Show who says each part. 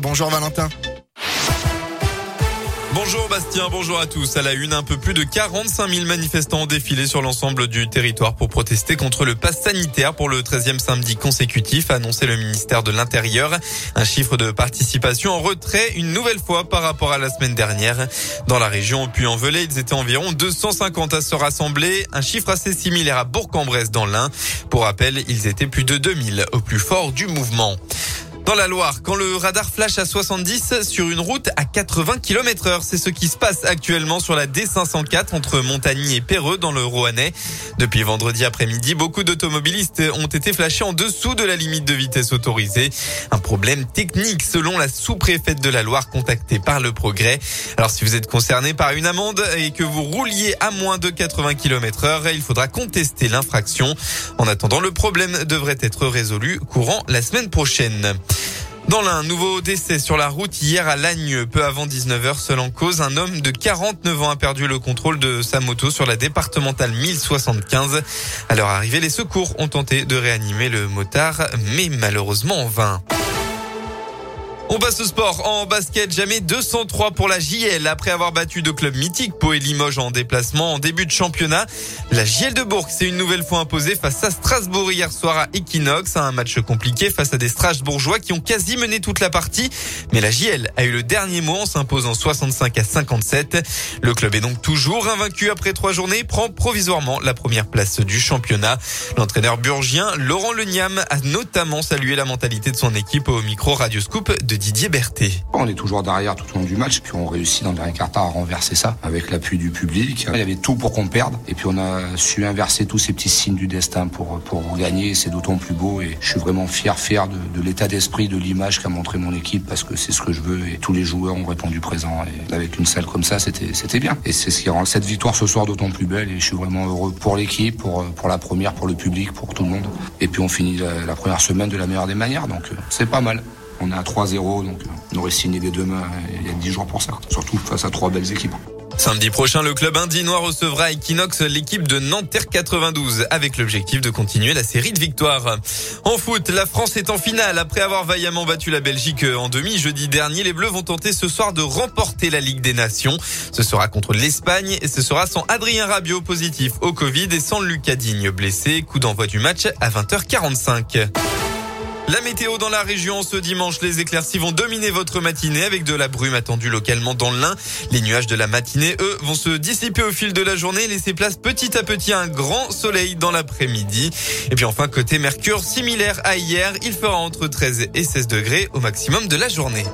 Speaker 1: Bonjour Valentin.
Speaker 2: Bonjour Bastien, bonjour à tous. À la une, un peu plus de 45 000 manifestants ont défilé sur l'ensemble du territoire pour protester contre le pass sanitaire pour le 13e samedi consécutif, a annoncé le ministère de l'Intérieur. Un chiffre de participation en retrait une nouvelle fois par rapport à la semaine dernière. Dans la région Puy-en-Velay, ils étaient environ 250 à se rassembler, un chiffre assez similaire à Bourg-en-Bresse dans l'Ain. Pour rappel, ils étaient plus de 2000 au plus fort du mouvement. Dans la Loire, quand le radar flash à 70 sur une route à 80 km heure, c'est ce qui se passe actuellement sur la D504 entre Montagny et Perreux dans le Roannais. Depuis vendredi après-midi, beaucoup d'automobilistes ont été flashés en dessous de la limite de vitesse autorisée. Un problème technique selon la sous-préfète de la Loire contactée par le Progrès. Alors si vous êtes concerné par une amende et que vous rouliez à moins de 80 km heure, il faudra contester l'infraction. En attendant, le problème devrait être résolu courant la semaine prochaine. Dans l'un, nouveau décès sur la route hier à Lagne, peu avant 19h, seul en cause, un homme de 49 ans a perdu le contrôle de sa moto sur la départementale 1075. À leur arrivée, les secours ont tenté de réanimer le motard, mais malheureusement en vain. On passe au sport. En basket, jamais 203 pour la JL. Après avoir battu deux clubs mythiques, Pau et Limoges en déplacement en début de championnat, la JL de Bourg s'est une nouvelle fois imposée face à Strasbourg hier soir à Equinox. Un match compliqué face à des Strasbourgeois qui ont quasi mené toute la partie. Mais la JL a eu le dernier mot en s'imposant 65 à 57. Le club est donc toujours invaincu après trois journées, prend provisoirement la première place du championnat. L'entraîneur burgien Laurent Leniam a notamment salué la mentalité de son équipe au micro Radio Scoop de
Speaker 3: On est toujours derrière tout au long du match, puis on réussit dans le dernier quart à renverser ça avec l'appui du public. Il y avait tout pour qu'on perde, et puis on a su inverser tous ces petits signes du destin pour, pour gagner, c'est d'autant plus beau, et je suis vraiment fier, fier de, l'état d'esprit, de l'image qu'a montré mon équipe, parce que c'est ce que je veux, et tous les joueurs ont répondu présent, avec une salle comme ça, c'était, bien. Et c'est ce qui rend cette victoire ce soir d'autant plus belle, et je suis vraiment heureux pour l'équipe, pour, la première, pour le public, pour tout le monde. Et puis on finit la, la première semaine de la meilleure des manières, donc euh, c'est pas mal. On est à 3-0, donc euh, on aurait signé dès demain il y a 10 jours pour ça. Surtout face à trois belles équipes.
Speaker 2: Samedi prochain, le club indinois recevra Equinox l'équipe de Nanterre 92 avec l'objectif de continuer la série de victoires. En foot, la France est en finale. Après avoir vaillamment battu la Belgique en demi jeudi dernier, les Bleus vont tenter ce soir de remporter la Ligue des Nations. Ce sera contre l'Espagne et ce sera sans Adrien Rabiot positif au Covid et sans Lucas Digne blessé. Coup d'envoi du match à 20h45. La météo dans la région ce dimanche, les éclaircies vont dominer votre matinée avec de la brume attendue localement dans l'Ain. Les nuages de la matinée, eux, vont se dissiper au fil de la journée et laisser place petit à petit à un grand soleil dans l'après-midi. Et puis enfin, côté Mercure, similaire à hier, il fera entre 13 et 16 degrés au maximum de la journée.